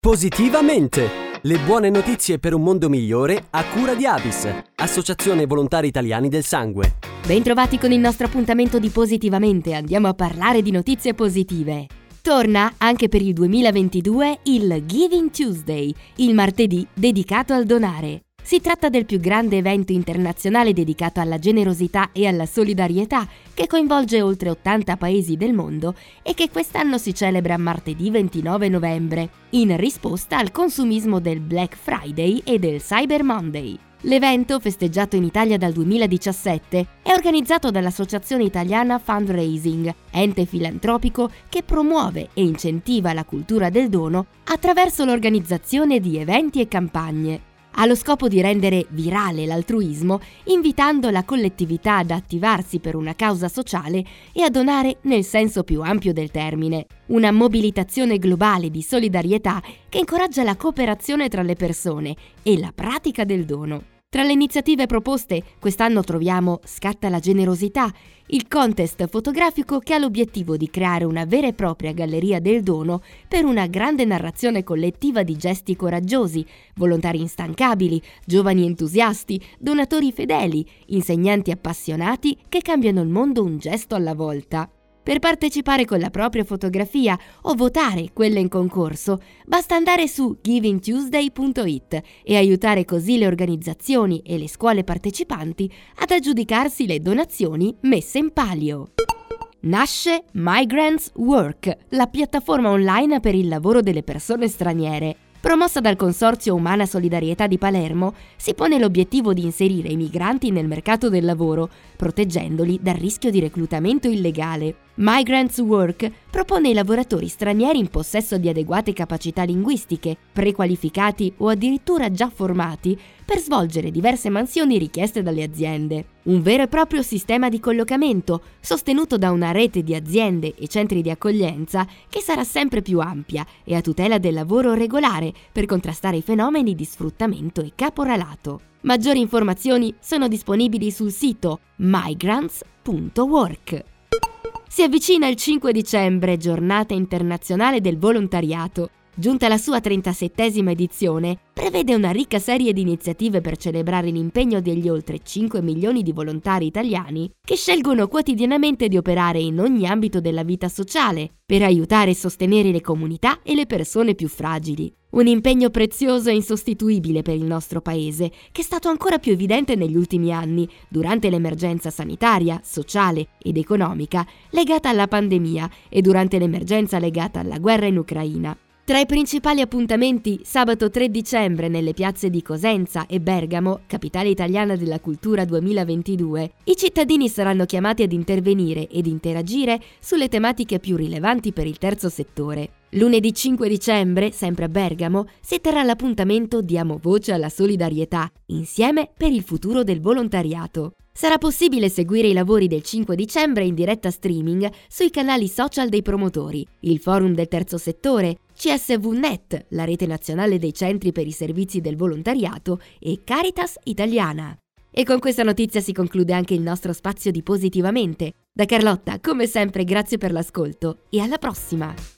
Positivamente! Le buone notizie per un mondo migliore a cura di Avis, Associazione Volontari Italiani del Sangue. Bentrovati con il nostro appuntamento di Positivamente, andiamo a parlare di notizie positive. Torna anche per il 2022 il Giving Tuesday, il martedì dedicato al donare. Si tratta del più grande evento internazionale dedicato alla generosità e alla solidarietà che coinvolge oltre 80 paesi del mondo e che quest'anno si celebra martedì 29 novembre, in risposta al consumismo del Black Friday e del Cyber Monday. L'evento, festeggiato in Italia dal 2017, è organizzato dall'Associazione Italiana Fundraising, ente filantropico che promuove e incentiva la cultura del dono attraverso l'organizzazione di eventi e campagne ha lo scopo di rendere virale l'altruismo, invitando la collettività ad attivarsi per una causa sociale e a donare nel senso più ampio del termine. Una mobilitazione globale di solidarietà che incoraggia la cooperazione tra le persone e la pratica del dono. Tra le iniziative proposte, quest'anno troviamo Scatta la generosità, il contest fotografico che ha l'obiettivo di creare una vera e propria galleria del dono per una grande narrazione collettiva di gesti coraggiosi, volontari instancabili, giovani entusiasti, donatori fedeli, insegnanti appassionati che cambiano il mondo un gesto alla volta. Per partecipare con la propria fotografia o votare quella in concorso, basta andare su givingtuesday.it e aiutare così le organizzazioni e le scuole partecipanti ad aggiudicarsi le donazioni messe in palio. Nasce Migrants Work, la piattaforma online per il lavoro delle persone straniere. Promossa dal Consorzio Umana Solidarietà di Palermo, si pone l'obiettivo di inserire i migranti nel mercato del lavoro, proteggendoli dal rischio di reclutamento illegale. Migrants Work propone ai lavoratori stranieri in possesso di adeguate capacità linguistiche, prequalificati o addirittura già formati, per svolgere diverse mansioni richieste dalle aziende. Un vero e proprio sistema di collocamento, sostenuto da una rete di aziende e centri di accoglienza che sarà sempre più ampia e a tutela del lavoro regolare per contrastare i fenomeni di sfruttamento e caporalato. Maggiori informazioni sono disponibili sul sito migrants.work. Si avvicina il 5 dicembre, giornata internazionale del volontariato. Giunta la sua 37esima edizione, prevede una ricca serie di iniziative per celebrare l'impegno degli oltre 5 milioni di volontari italiani che scelgono quotidianamente di operare in ogni ambito della vita sociale per aiutare e sostenere le comunità e le persone più fragili. Un impegno prezioso e insostituibile per il nostro Paese, che è stato ancora più evidente negli ultimi anni, durante l'emergenza sanitaria, sociale ed economica legata alla pandemia e durante l'emergenza legata alla guerra in Ucraina. Tra i principali appuntamenti, sabato 3 dicembre nelle piazze di Cosenza e Bergamo, capitale italiana della cultura 2022, i cittadini saranno chiamati ad intervenire ed interagire sulle tematiche più rilevanti per il terzo settore. Lunedì 5 dicembre, sempre a Bergamo, si terrà l'appuntamento Diamo voce alla solidarietà, insieme per il futuro del volontariato. Sarà possibile seguire i lavori del 5 dicembre in diretta streaming sui canali social dei promotori, il forum del terzo settore, CSVNet, la rete nazionale dei centri per i servizi del volontariato, e Caritas Italiana. E con questa notizia si conclude anche il nostro spazio di Positivamente. Da Carlotta, come sempre, grazie per l'ascolto e alla prossima!